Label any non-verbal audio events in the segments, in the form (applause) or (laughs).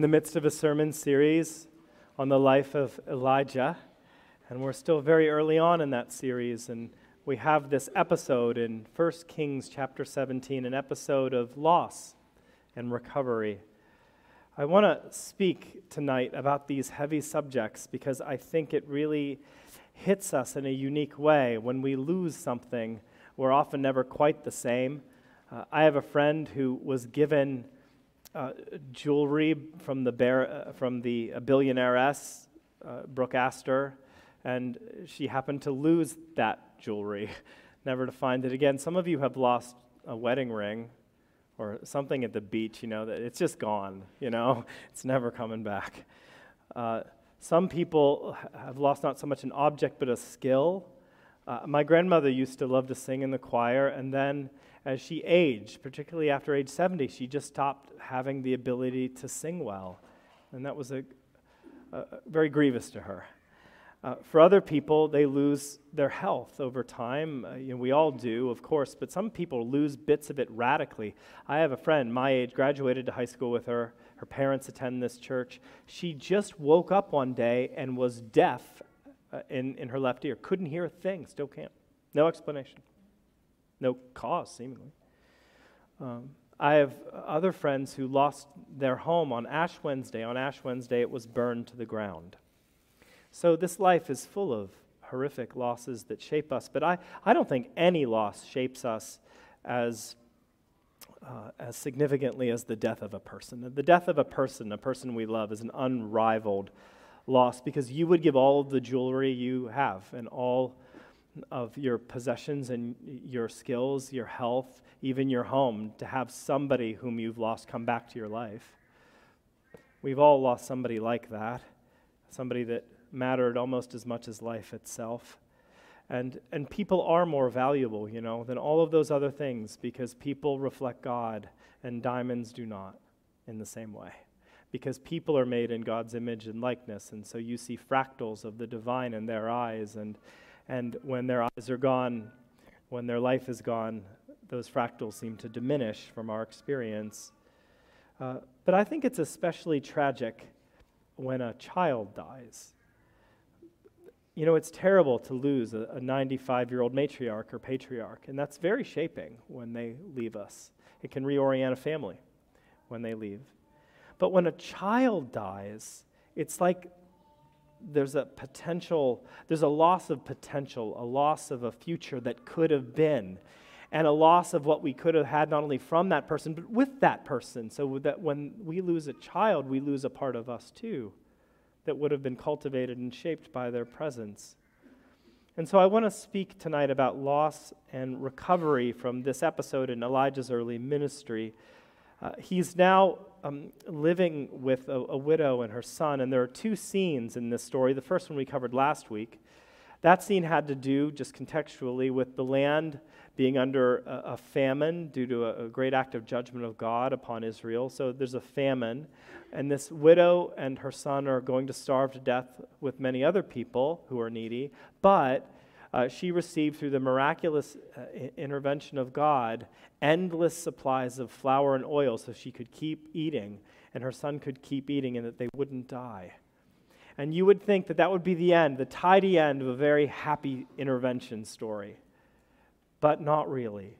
in the midst of a sermon series on the life of Elijah, and we're still very early on in that series. And we have this episode in 1 Kings chapter 17, an episode of loss and recovery. I want to speak tonight about these heavy subjects because I think it really hits us in a unique way. When we lose something, we're often never quite the same. Uh, I have a friend who was given uh, jewelry from the, bear, uh, from the billionaireess, uh, Brooke Astor, and she happened to lose that jewelry, (laughs) never to find it again. Some of you have lost a wedding ring or something at the beach, you know, that it's just gone, you know, (laughs) it's never coming back. Uh, some people have lost not so much an object but a skill. Uh, my grandmother used to love to sing in the choir, and then as she aged, particularly after age 70, she just stopped having the ability to sing well. And that was a, a very grievous to her. Uh, for other people, they lose their health over time. Uh, you know, we all do, of course, but some people lose bits of it radically. I have a friend my age, graduated to high school with her. Her parents attend this church. She just woke up one day and was deaf uh, in, in her left ear. Couldn't hear a thing, still can't. No explanation, no cause, seemingly. Um, I have other friends who lost their home on Ash Wednesday. On Ash Wednesday, it was burned to the ground. So this life is full of horrific losses that shape us, but I, I don't think any loss shapes us as, uh, as significantly as the death of a person. The death of a person, a person we love, is an unrivaled loss because you would give all of the jewelry you have and all of your possessions and your skills, your health, even your home, to have somebody whom you've lost come back to your life. We've all lost somebody like that, somebody that mattered almost as much as life itself. And, and people are more valuable, you know, than all of those other things because people reflect God and diamonds do not in the same way. Because people are made in God's image and likeness, and so you see fractals of the divine in their eyes, and, and when their eyes are gone, when their life is gone, those fractals seem to diminish from our experience. Uh, but I think it's especially tragic when a child dies. You know, it's terrible to lose a 95 year old matriarch or patriarch, and that's very shaping when they leave us. It can reorient a family when they leave. But when a child dies, it's like there's a potential, there's a loss of potential, a loss of a future that could have been, and a loss of what we could have had not only from that person, but with that person. So that when we lose a child, we lose a part of us too that would have been cultivated and shaped by their presence. And so I want to speak tonight about loss and recovery from this episode in Elijah's early ministry. Uh, he's now um, living with a, a widow and her son, and there are two scenes in this story. The first one we covered last week. That scene had to do, just contextually, with the land being under a, a famine due to a, a, great act of judgment of God upon Israel. So there's a famine, and this widow and her son are going to starve to death with many other people who are needy. But uh, she received, through the miraculous uh, intervention of God, endless supplies of flour and oil so she could keep eating, and her son could keep eating, and that they wouldn't die. And you would think that that would be the end, the tidy end of a very happy intervention story. But not really.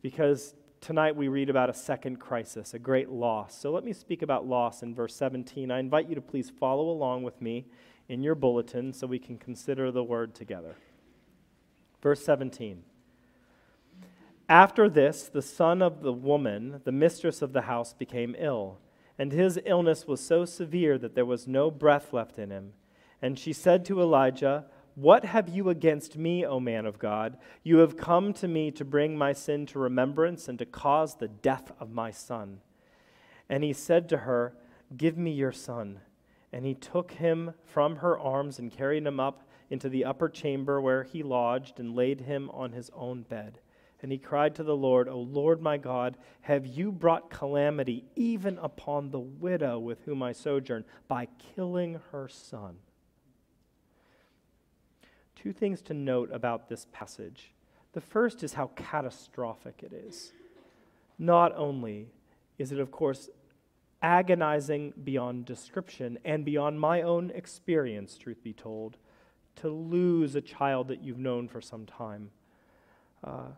Because tonight we read about a second crisis, a great loss. So let me speak about loss in verse 17. I invite you to please follow along with me in your bulletin so we can consider the word together. Verse 17. After this, the son of the woman, the mistress of the house, became ill, and his illness was so severe that there was no breath left in him. And she said to Elijah, What have you against me, O man of God? You have come to me to bring my sin to remembrance and to cause the death of my son. And he said to her, Give me your son. And he took him from her arms and carried him up into the upper chamber where he lodged and laid him on his own bed. And he cried to the Lord, O Lord my God, have you brought calamity even upon the widow with whom I sojourn by killing her son? Two things to note about this passage. The first is how catastrophic it is. Not only is it, of course, agonizing beyond description and beyond my own experience, truth be told, to lose a child that you've known for some time. Uh,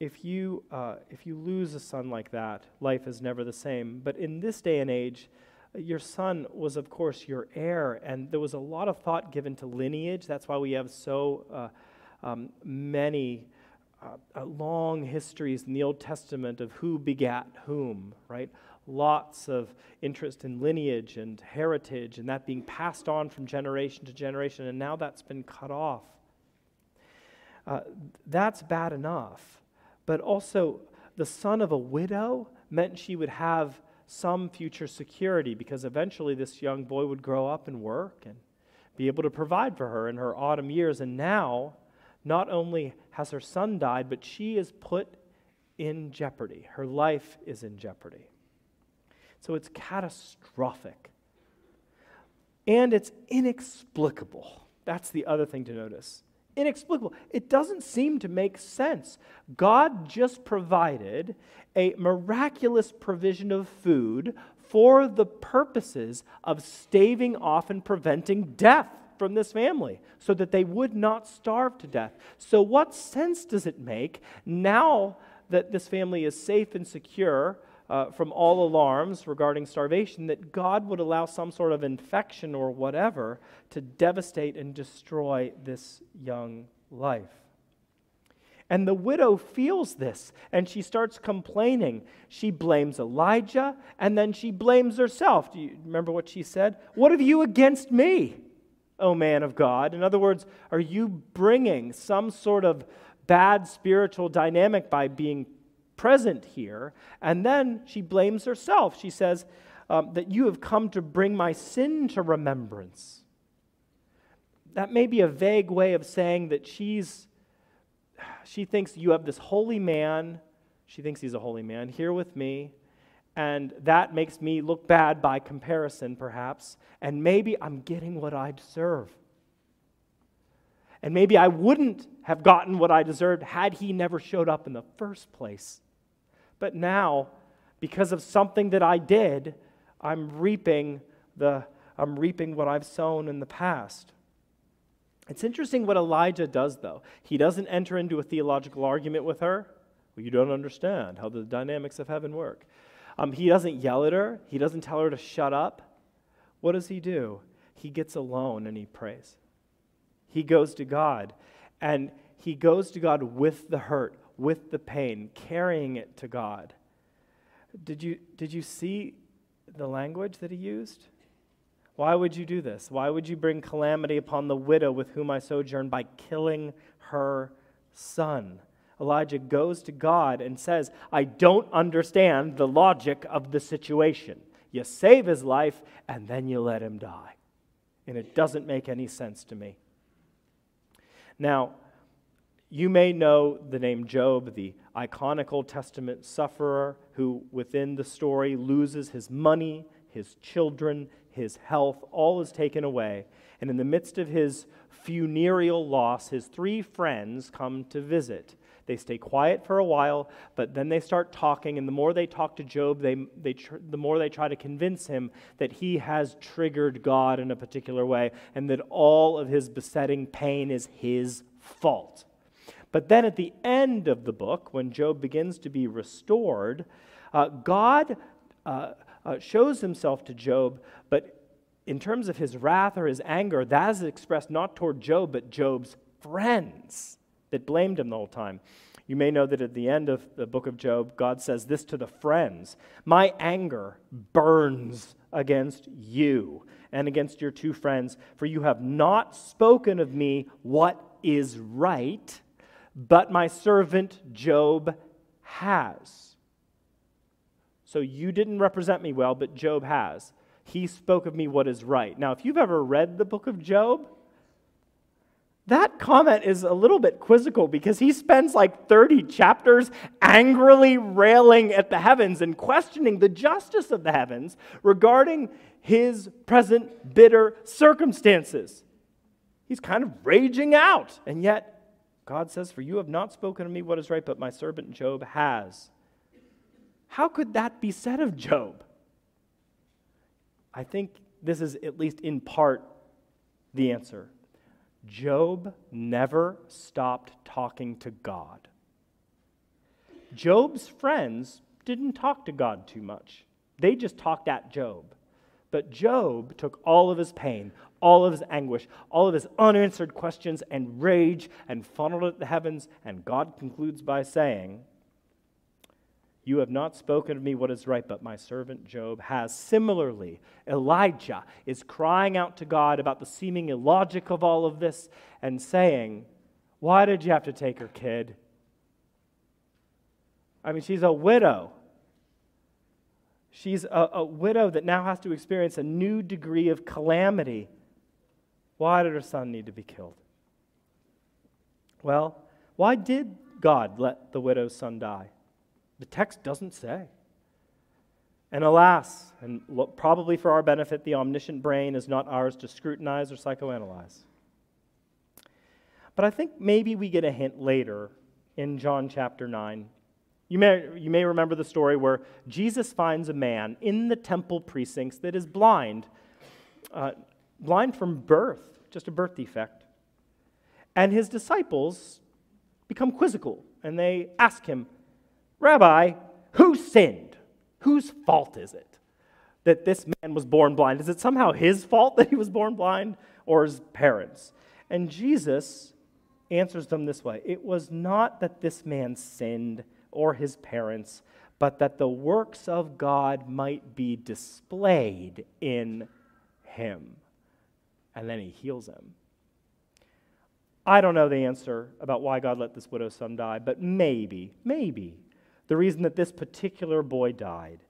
if you, uh, if you lose a son like that, life is never the same. But in this day and age, your son was, of course, your heir, and there was a lot of thought given to lineage. That's why we have so uh, um, many uh, uh long histories in the Old Testament of who begat whom, right? Lots of interest in lineage and heritage and that being passed on from generation to generation, and now that's been cut off. Uh, that's bad enough. But also, the son of a widow meant she would have some future security because eventually this young boy would grow up and work and be able to provide for her in her autumn years. And now, not only has her son died, but she is put in jeopardy. Her life is in jeopardy. So it's catastrophic. And it's inexplicable. That's the other thing to notice. Inexplicable. It doesn't seem to make sense. God just provided a miraculous provision of food for the purposes of staving off and preventing death from this family so that they would not starve to death. So, what sense does it make now that this family is safe and secure? Uh, from all alarms regarding starvation that God would allow some sort of infection or whatever to devastate and destroy this young life. And the widow feels this and she starts complaining. She blames Elijah and then she blames herself. Do you remember what she said? What have you against me, O man of God? In other words, are you bringing some sort of bad spiritual dynamic by being present here. And then she blames herself. She says, um, That you have come to bring my sin to remembrance. That may be a vague way of saying that she's, she thinks you have this holy man, she thinks he's a holy man, here with me, and that makes me look bad by comparison, perhaps, and maybe I'm getting what I deserve. And maybe I wouldn't have gotten what I deserved had he never showed up in the first place. But now, because of something that I did, I'm reaping the I'm reaping what I've sown in the past. It's interesting what Elijah does, though. He doesn't enter into a theological argument with her. Well, you don't understand how the dynamics of heaven work. Um, he doesn't yell at her, he doesn't tell her to shut up. What does he do? He gets alone and he prays. He goes to God, and he goes to God with the hurt, with the pain, carrying it to God. Did you, did you see the language that he used? Why would you do this? Why would you bring calamity upon the widow with whom I sojourn by killing her son? Elijah goes to God and says, I don't understand the logic of the situation. You save his life and then you let him die. And it doesn't make any sense to me. Now, you may know the name Job, the iconic Old Testament sufferer who, within the story, loses his money, his children, his health, all is taken away. And in the midst of his funereal loss, his three friends come to visit. They stay quiet for a while, but then they start talking, and the more they talk to Job, they, they tr- the more they try to convince him that he has triggered God in a particular way and that all of his besetting pain is his fault. But then at the end of the book, when Job begins to be restored, uh, God uh, uh, shows himself to Job, but in terms of his wrath or his anger, that is expressed not toward Job, but Job's friends that blamed him the whole time. You may know that at the end of the book of Job, God says this to the friends My anger burns against you and against your two friends, for you have not spoken of me what is right, but my servant Job has. So you didn't represent me well, but Job has. He spoke of me what is right. Now, if you've ever read the book of Job, that comment is a little bit quizzical because he spends like 30 chapters angrily railing at the heavens and questioning the justice of the heavens regarding his present bitter circumstances. He's kind of raging out. And yet, God says, For you have not spoken to me what is right, but my servant Job has. How could that be said of Job? I think this is at least in part the answer. Job never stopped talking to God. Job's friends didn't talk to God too much, they just talked at Job. But Job took all of his pain, all of his anguish, all of his unanswered questions and rage and funneled it at the heavens. And God concludes by saying, you have not spoken of me what is right, but my servant Job has. Similarly, Elijah is crying out to God about the seeming illogic of all of this and saying, Why did you have to take her kid? I mean, she's a widow. She's a, a widow that now has to experience a new degree of calamity. Why did her son need to be killed? Well, why did God let the widow's son die? The text doesn't say. And alas, and probably for our benefit, the omniscient brain is not ours to scrutinize or psychoanalyze. But I think maybe we get a hint later in John chapter 9. You may, you may remember the story where Jesus finds a man in the temple precincts that is blind, uh, blind from birth, just a birth defect. And his disciples become quizzical and they ask him, Rabbi, who sinned? Whose fault is it that this man was born blind? Is it somehow his fault that he was born blind or his parents? And Jesus answers them this way It was not that this man sinned or his parents, but that the works of God might be displayed in him. And then he heals him. I don't know the answer about why God let this widow's son die, but maybe, maybe the reason that this particular boy died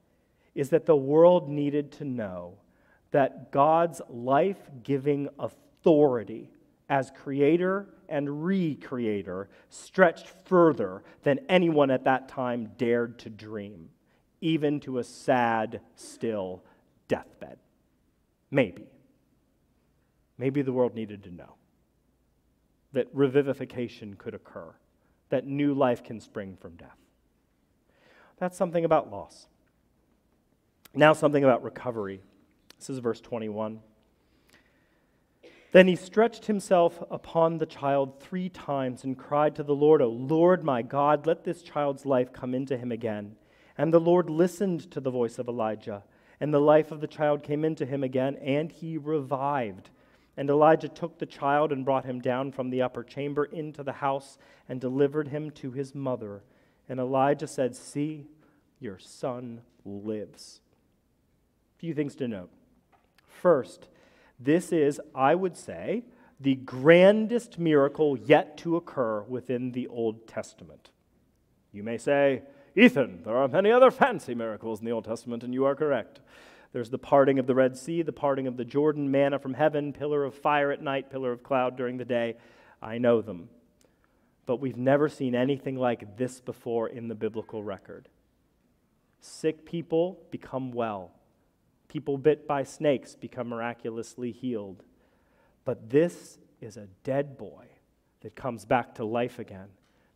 is that the world needed to know that God's life giving authority as creator and recreator stretched further than anyone at that time dared to dream, even to a sad, still deathbed. Maybe. Maybe the world needed to know that revivification could occur, that new life can spring from death. That's something about loss. Now, something about recovery. This is verse 21. Then he stretched himself upon the child three times and cried to the Lord, O Lord my God, let this child's life come into him again. And the Lord listened to the voice of Elijah, and the life of the child came into him again, and he revived. And Elijah took the child and brought him down from the upper chamber into the house and delivered him to his mother. And Elijah said, See, your son lives. A few things to note. First, this is, I would say, the grandest miracle yet to occur within the Old Testament. You may say, Ethan, there are many other fancy miracles in the Old Testament, and you are correct. There's the parting of the Red Sea, the parting of the Jordan, manna from heaven, pillar of fire at night, pillar of cloud during the day. I know them but we've never seen anything like this before in the biblical record. Sick people become well, people bit by snakes become miraculously healed. But this is a dead boy that comes back to life again.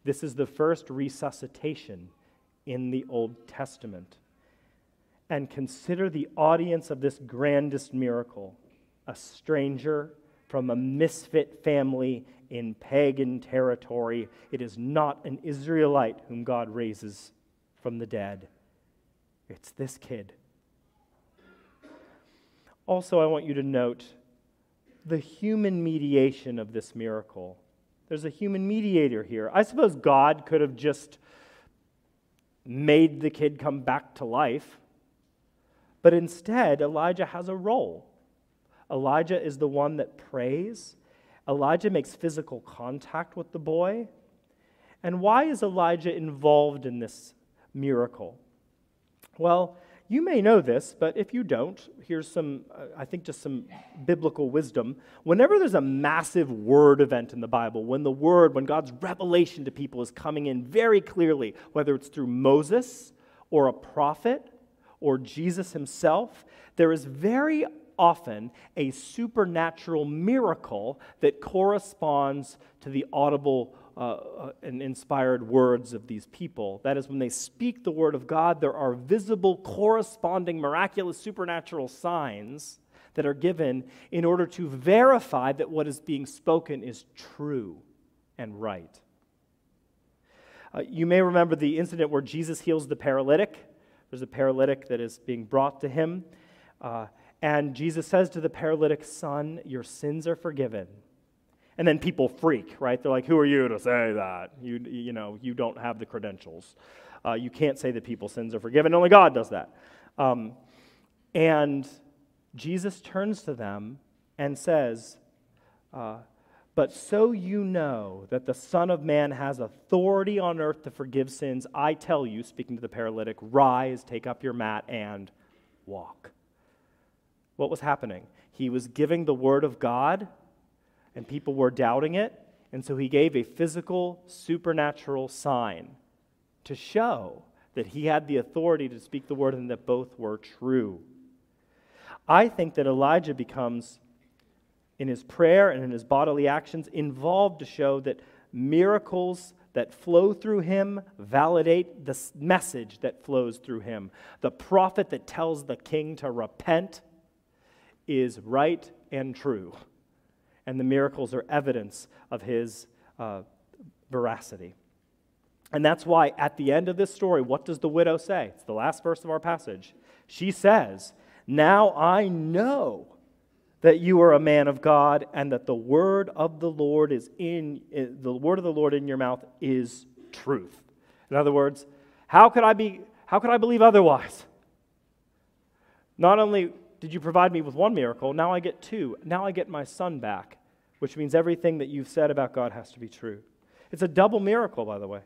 This is the first resuscitation in the Old Testament. And consider the audience of this grandest miracle a stranger from a misfit family in pagan territory. It is not an Israelite whom God raises from the dead, it's this kid. Also, I want you to note the human mediation of this miracle. There's a human mediator here. I suppose God could have just made the kid come back to life. But instead, Elijah has a role. Elijah is the one that prays. Elijah makes physical contact with the boy. And why is Elijah involved in this miracle? Well, you may know this, but if you don't, here's some, uh, I think, just some biblical wisdom. Whenever there's a massive word event in the Bible, when the word, when God's revelation to people is coming in very clearly, whether it's through Moses or a prophet or Jesus himself, there is very often a supernatural miracle that corresponds to the audible uh, uh, and inspired words of these people. That is, when they speak the word of God, there are visible, corresponding, miraculous, supernatural signs that are given in order to verify that what is being spoken is true and right. Uh, you may remember the incident where Jesus heals the paralytic. There's a paralytic that is being brought to him. Uh, and Jesus says to the paralytic, Son, your sins are forgiven. And then people freak, right? They're like, Who are you to say that? You, you know, you don't have the credentials. Uh, you can't say that people's sins are forgiven. Only God does that. Um, and Jesus turns to them and says, uh, But so you know that the Son of Man has authority on earth to forgive sins, I tell you, speaking to the paralytic, rise, take up your mat, and walk. What was happening? He was giving the word of God and people were doubting it. And so he gave a physical, supernatural sign to show that he had the authority to speak the word and that both were true. I think that Elijah becomes, in his prayer and in his bodily actions, involved to show that miracles that flow through him validate the message that flows through him. The prophet that tells the king to repent is right and true and the miracles are evidence of his uh, veracity. And that's why at the end of this story, what does the widow say? It's the last verse of our passage. She says, Now I know that you are a man of God and that the word of the Lord is in the word of the Lord in your mouth is truth. In other words, how could I be how could I believe otherwise? Not only did you provide me with one miracle, now I get two. Now I get my son back which means everything that you've said about God has to be true. It's a double miracle, by the way.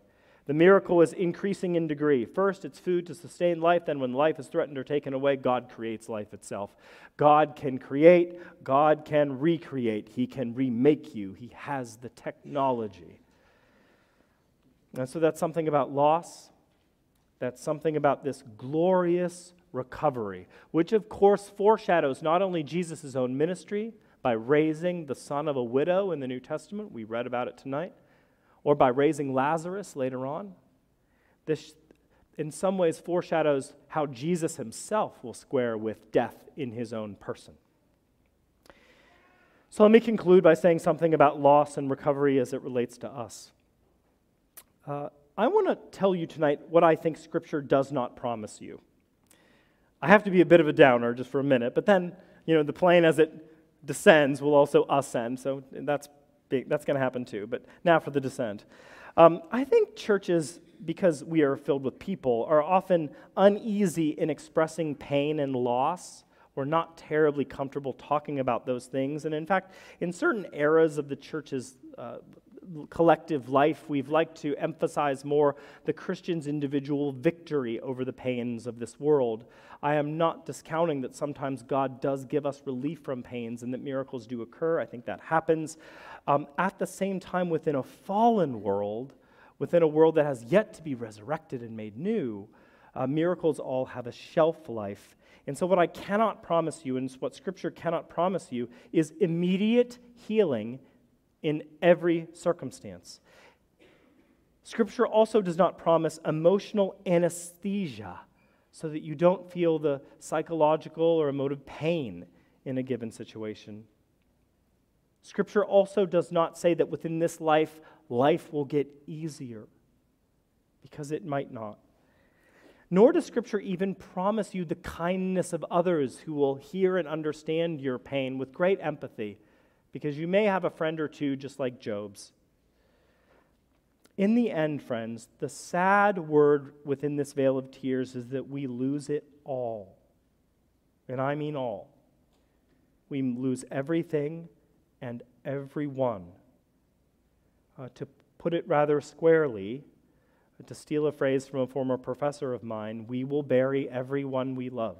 The miracle is increasing in degree. First, it's food to sustain life. Then, when life is threatened or taken away, God creates life itself. God can create, God can recreate, He can remake you. He has the technology. And so, that's something about loss. That's something about this glorious recovery, which, of course, foreshadows not only Jesus' own ministry, by raising the son of a widow in the New Testament. We read about it tonight. Or by raising Lazarus later on. This, in some ways, foreshadows how Jesus himself will square with death in his own person. So let me conclude by saying something about loss and recovery as it relates to us. Uh, I want to tell you tonight what I think Scripture does not promise you. I have to be a bit of a downer just for a minute, but then, you know, the plane as it descends will also ascend. So that's that's going to happen too. But now for the descent. Um, I think churches, because we are filled with people, are often uneasy in expressing pain and loss. We're not terribly comfortable talking about those things. And in fact, in certain eras of the church's uh, collective life, we've liked to emphasize more the Christian's individual victory over the pains of this world. I am not discounting that sometimes God does give us relief from pains and that miracles do occur. I think that happens. Um, at the same time, within a fallen world, within a world that has yet to be resurrected and made new, uh, miracles all have a shelf life. And so, what I cannot promise you, and what Scripture cannot promise you, is immediate healing in every circumstance. Scripture also does not promise emotional anesthesia so that you don't feel the psychological or emotive pain in a given situation. Scripture also does not say that within this life, life will get easier, because it might not. Nor does Scripture even promise you the kindness of others who will hear and understand your pain with great empathy because you may have a friend or two just like Job's. In the end, friends, the sad word within this vale of tears is that we lose it all. And I mean all. We lose everything and everyone. Uh, to put it rather squarely, to steal a phrase from a former professor of mine, we will bury everyone we love,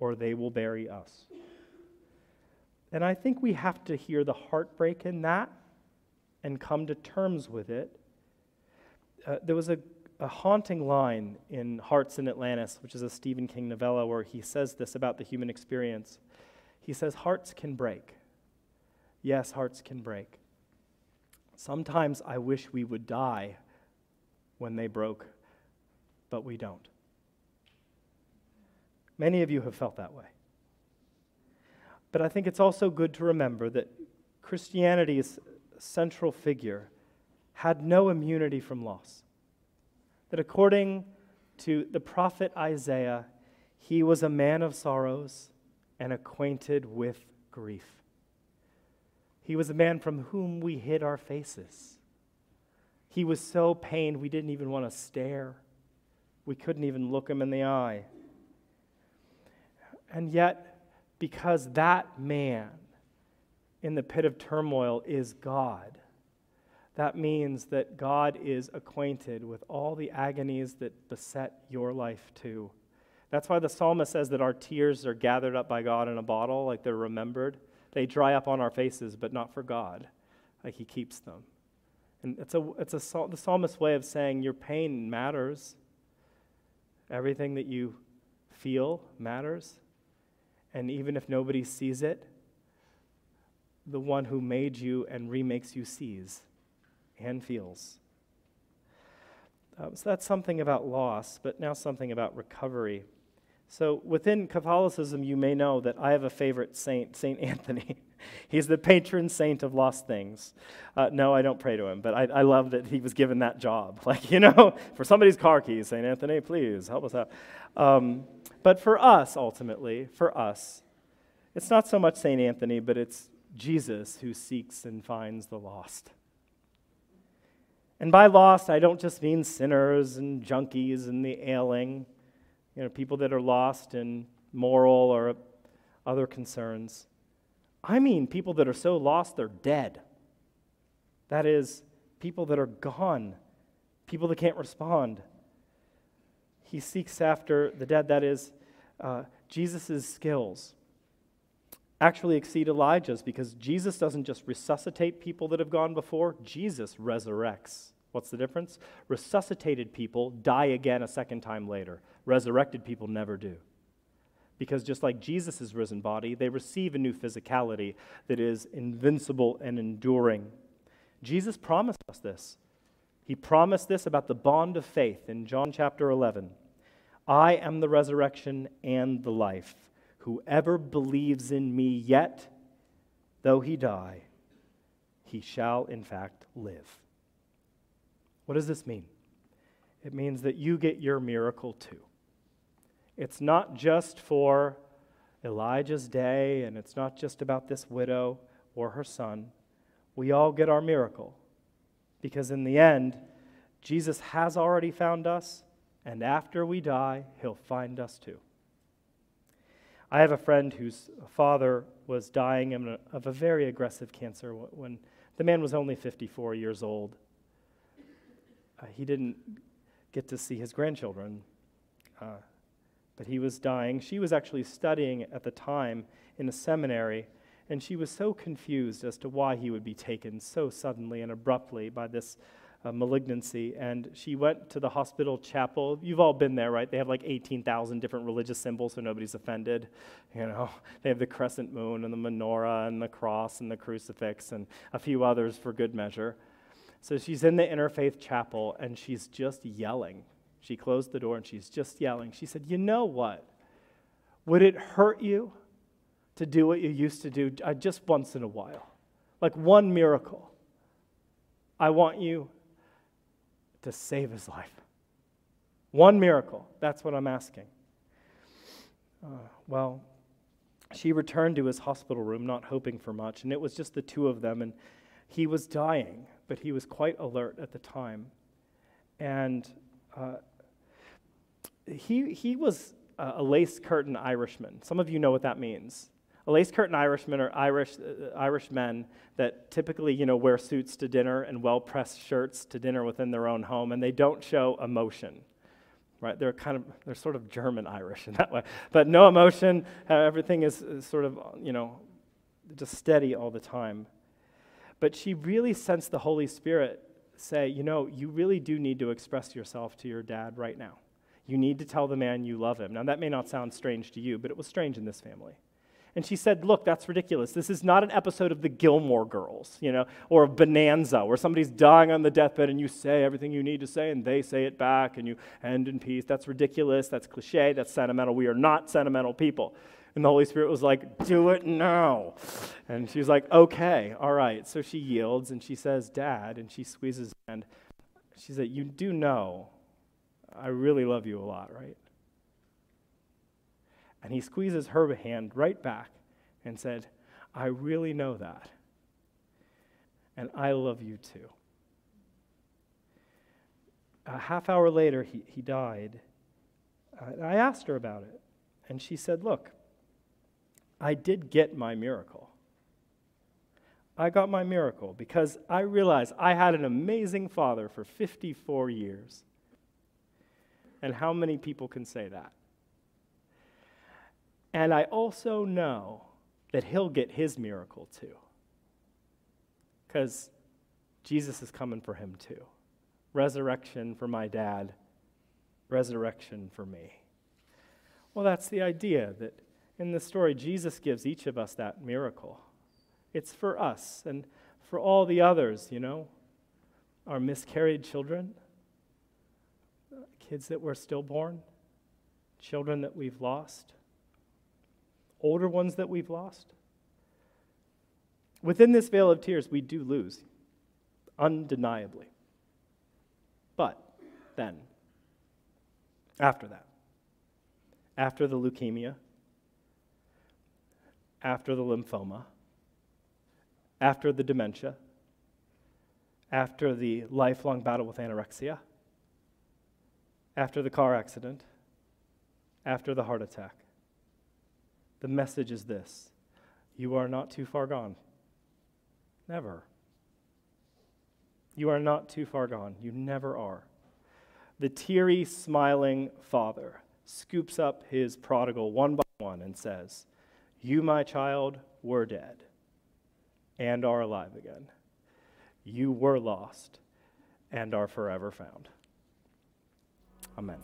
or they will bury us. And I think we have to hear the heartbreak in that and come to terms with it. Uh, there was a, a haunting line in Hearts in Atlantis, which is a Stephen King novella, where he says this about the human experience. He says, Hearts can break. Yes, hearts can break. Sometimes I wish we would die when they broke, but we don't. Many of you have felt that way. But I think it's also good to remember that Christianity's central figure had no immunity from loss. That according to the prophet Isaiah, he was a man of sorrows and acquainted with grief. He was a man from whom we hid our faces. He was so pained we didn't even want to stare. We couldn't even look him in the eye. And yet, because that man in the pit of turmoil is God, that means that God is acquainted with all the agonies that beset your life too. That's why the psalmist says that our tears are gathered up by God in a bottle, like they're remembered. They dry up on our faces, but not for God, like He keeps them. And it's, a, it's a, the psalmist's way of saying your pain matters. Everything that you feel matters. And even if nobody sees it, the one who made you and remakes you sees and feels. Um, so that's something about loss, but now something about recovery. So within Catholicism, you may know that I have a favorite saint, Saint (laughs) Anthony. He's the patron saint of lost things. Uh, no, I don't pray to him, but I, I, love that he was given that job. (laughs) Like, you know, for somebody's car keys, Saint Anthony, please help us out. Um, but for us, ultimately, for us, it's not so much Saint Anthony, but it's Jesus who seeks and finds the lost. And by lost, I don't just mean sinners and junkies and the ailing, you know, people that are lost in moral or other concerns. I mean people that are so lost they're dead. That is, people that are gone, people that can't respond. He seeks after the dead, that is, uh, Jesus' skills actually exceed Elijah's because Jesus doesn't just resuscitate people that have gone before, Jesus resurrects. What's the difference? Resuscitated people die again a second time later. Resurrected people never do. Because just like Jesus' risen body, they receive a new physicality that is invincible and enduring. Jesus promised us this. He promised this about the bond of faith in John chapter 11. I am the resurrection and the life. Whoever believes in me, yet though he die, he shall in fact live. What does this mean? It means that you get your miracle too. It's not just for Elijah's day, and it's not just about this widow or her son. We all get our miracle because in the end, Jesus has already found us, and after we die, he'll find us too. I have a friend whose father was dying of a very aggressive cancer when the man was only 54 years old. Uh, he didn't get to see his grandchildren, uh, but he was dying. She was actually studying at the time in a seminary, and she was so confused as to why he would be taken so suddenly and abruptly by this uh, malignancy, and she went to the hospital chapel. You've all been there, right? They have like 18,000 different religious symbols so nobody's offended. You know, (laughs) they have the crescent moon and the menorah and the cross and the crucifix and a few others for good measure. So she's in the interfaith chapel and she's just yelling. She closed the door and she's just yelling. She said, You know what? Would it hurt you to do what you used to do uh, just once in a while? Like one miracle. I want you to save his life. One miracle. That's what I'm asking. Uh, well, she returned to his hospital room, not hoping for much, and it was just the two of them, and he was dying. but he was quite alert at the time. And uh, he, he was a, a lace curtain Irishman. Some of you know what that means. A lace curtain Irishman are Irish, uh, Irish men that typically, you know, wear suits to dinner and well-pressed shirts to dinner within their own home, and they don't show emotion. Right? They're kind of they're sort of German Irish in that way, but no emotion. Uh, everything is, is sort of you know just steady all the time. But she really sensed the Holy Spirit say, you know, you really do need to express yourself to your dad right now. You need to tell the man you love him. Now, that may not sound strange to you, but it was strange in this family. And she said, Look, that's ridiculous. This is not an episode of the Gilmore Girls, you know, or of Bonanza, where somebody's dying on the deathbed and you say everything you need to say and they say it back and you end in peace. That's ridiculous. That's cliche. That's sentimental. We are not sentimental people. And the Holy Spirit was like, Do it now. And she's like, Okay, all right. So she yields and she says, Dad, and she squeezes his hand. She said, You do know I really love you a lot, right? And he squeezes her hand right back and said, I really know that. And I love you too. A half hour later, he, he died. I asked her about it. And she said, Look, I did get my miracle. I got my miracle because I realized I had an amazing father for 54 years. And how many people can say that? And I also know that he'll get his miracle too. Because Jesus is coming for him too. Resurrection for my dad, resurrection for me. Well, that's the idea that in the story, Jesus gives each of us that miracle. It's for us and for all the others, you know, our miscarried children, kids that were stillborn, children that we've lost older ones that we've lost. Within this vale of tears, we do lose, undeniably. But then, after that, after the leukemia, after the lymphoma, after the dementia, after the lifelong battle with anorexia, after the car accident, after the heart attack, the message is this you are not too far gone. Never. You are not too far gone. You never are. The teary, smiling father scoops up his prodigal one by one and says, You, my child, were dead and are alive again. You were lost and are forever found. Amen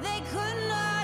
they could not